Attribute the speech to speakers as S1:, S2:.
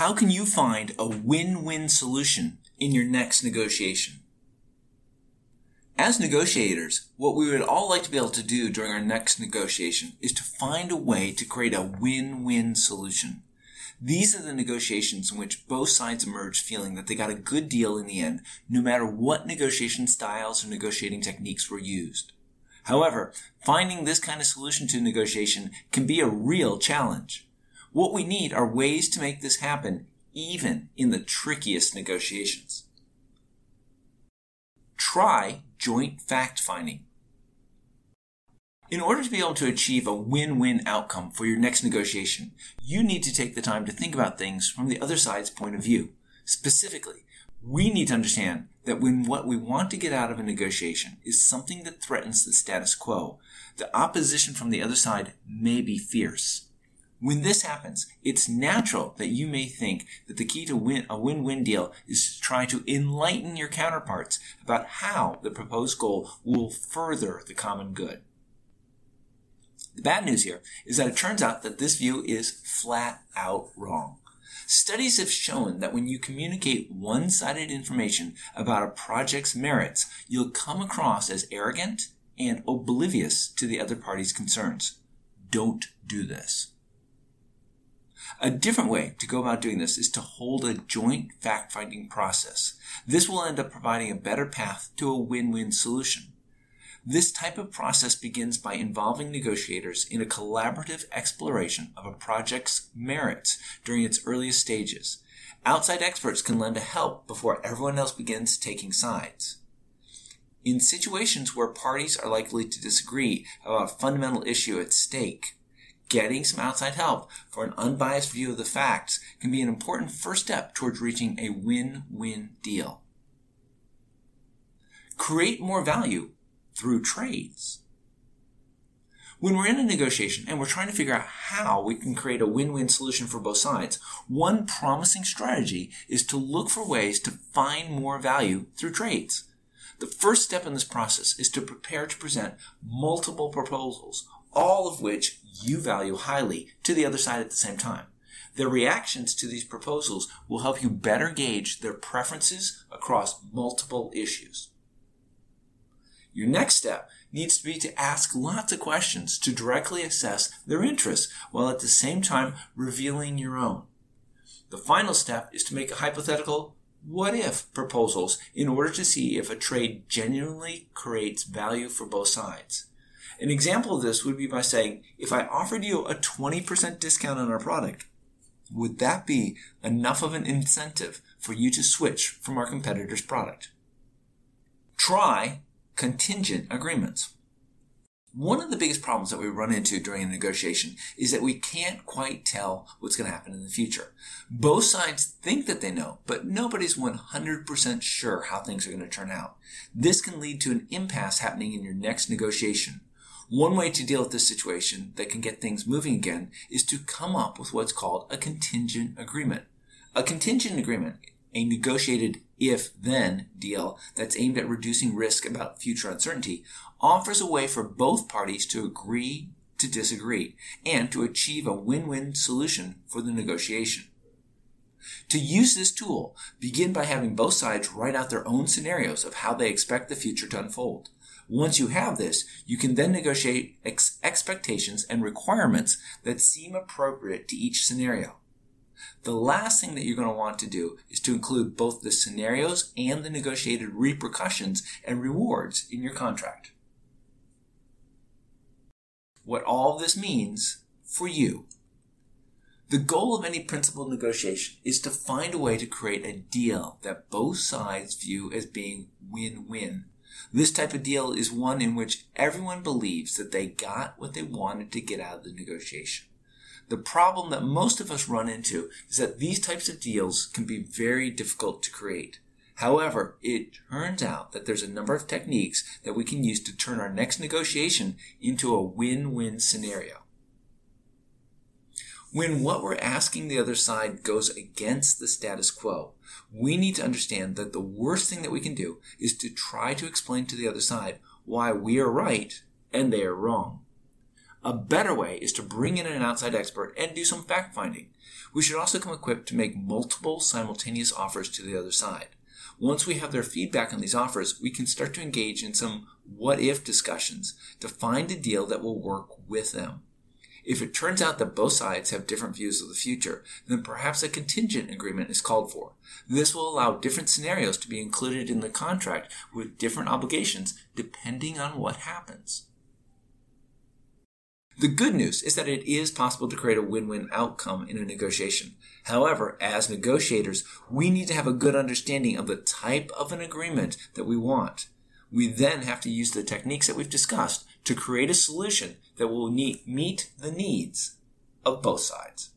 S1: How can you find a win-win solution in your next negotiation? As negotiators, what we would all like to be able to do during our next negotiation is to find a way to create a win-win solution. These are the negotiations in which both sides emerge feeling that they got a good deal in the end, no matter what negotiation styles or negotiating techniques were used. However, finding this kind of solution to negotiation can be a real challenge. What we need are ways to make this happen even in the trickiest negotiations. Try joint fact finding. In order to be able to achieve a win-win outcome for your next negotiation, you need to take the time to think about things from the other side's point of view. Specifically, we need to understand that when what we want to get out of a negotiation is something that threatens the status quo, the opposition from the other side may be fierce. When this happens, it's natural that you may think that the key to win a win-win deal is to try to enlighten your counterparts about how the proposed goal will further the common good. The bad news here is that it turns out that this view is flat out wrong. Studies have shown that when you communicate one-sided information about a project's merits, you'll come across as arrogant and oblivious to the other party's concerns. Don't do this. A different way to go about doing this is to hold a joint fact finding process. This will end up providing a better path to a win-win solution. This type of process begins by involving negotiators in a collaborative exploration of a project's merits during its earliest stages. Outside experts can lend a help before everyone else begins taking sides. In situations where parties are likely to disagree about a fundamental issue at stake, getting some outside help for an unbiased view of the facts can be an important first step towards reaching a win-win deal. Create more value through trades. When we're in a negotiation and we're trying to figure out how we can create a win-win solution for both sides, one promising strategy is to look for ways to find more value through trades. The first step in this process is to prepare to present multiple proposals, all of which you value highly to the other side at the same time. Their reactions to these proposals will help you better gauge their preferences across multiple issues. Your next step needs to be to ask lots of questions to directly assess their interests while at the same time revealing your own. The final step is to make a hypothetical what if proposals in order to see if a trade genuinely creates value for both sides. An example of this would be by saying, if I offered you a 20% discount on our product, would that be enough of an incentive for you to switch from our competitor's product? Try contingent agreements. One of the biggest problems that we run into during a negotiation is that we can't quite tell what's going to happen in the future. Both sides think that they know, but nobody's 100% sure how things are going to turn out. This can lead to an impasse happening in your next negotiation. One way to deal with this situation that can get things moving again is to come up with what's called a contingent agreement. A contingent agreement, a negotiated if then deal that's aimed at reducing risk about future uncertainty, offers a way for both parties to agree to disagree and to achieve a win-win solution for the negotiation. To use this tool, begin by having both sides write out their own scenarios of how they expect the future to unfold. Once you have this, you can then negotiate ex- expectations and requirements that seem appropriate to each scenario. The last thing that you're going to want to do is to include both the scenarios and the negotiated repercussions and rewards in your contract. What all this means for you. The goal of any principal negotiation is to find a way to create a deal that both sides view as being win-win this type of deal is one in which everyone believes that they got what they wanted to get out of the negotiation. The problem that most of us run into is that these types of deals can be very difficult to create. However, it turns out that there's a number of techniques that we can use to turn our next negotiation into a win-win scenario. When what we're asking the other side goes against the status quo, we need to understand that the worst thing that we can do is to try to explain to the other side why we are right and they are wrong. A better way is to bring in an outside expert and do some fact finding. We should also come equipped to make multiple simultaneous offers to the other side. Once we have their feedback on these offers, we can start to engage in some what if discussions to find a deal that will work with them. If it turns out that both sides have different views of the future, then perhaps a contingent agreement is called for. This will allow different scenarios to be included in the contract with different obligations depending on what happens. The good news is that it is possible to create a win-win outcome in a negotiation. However, as negotiators, we need to have a good understanding of the type of an agreement that we want. We then have to use the techniques that we've discussed to create a solution that will meet the needs of both sides.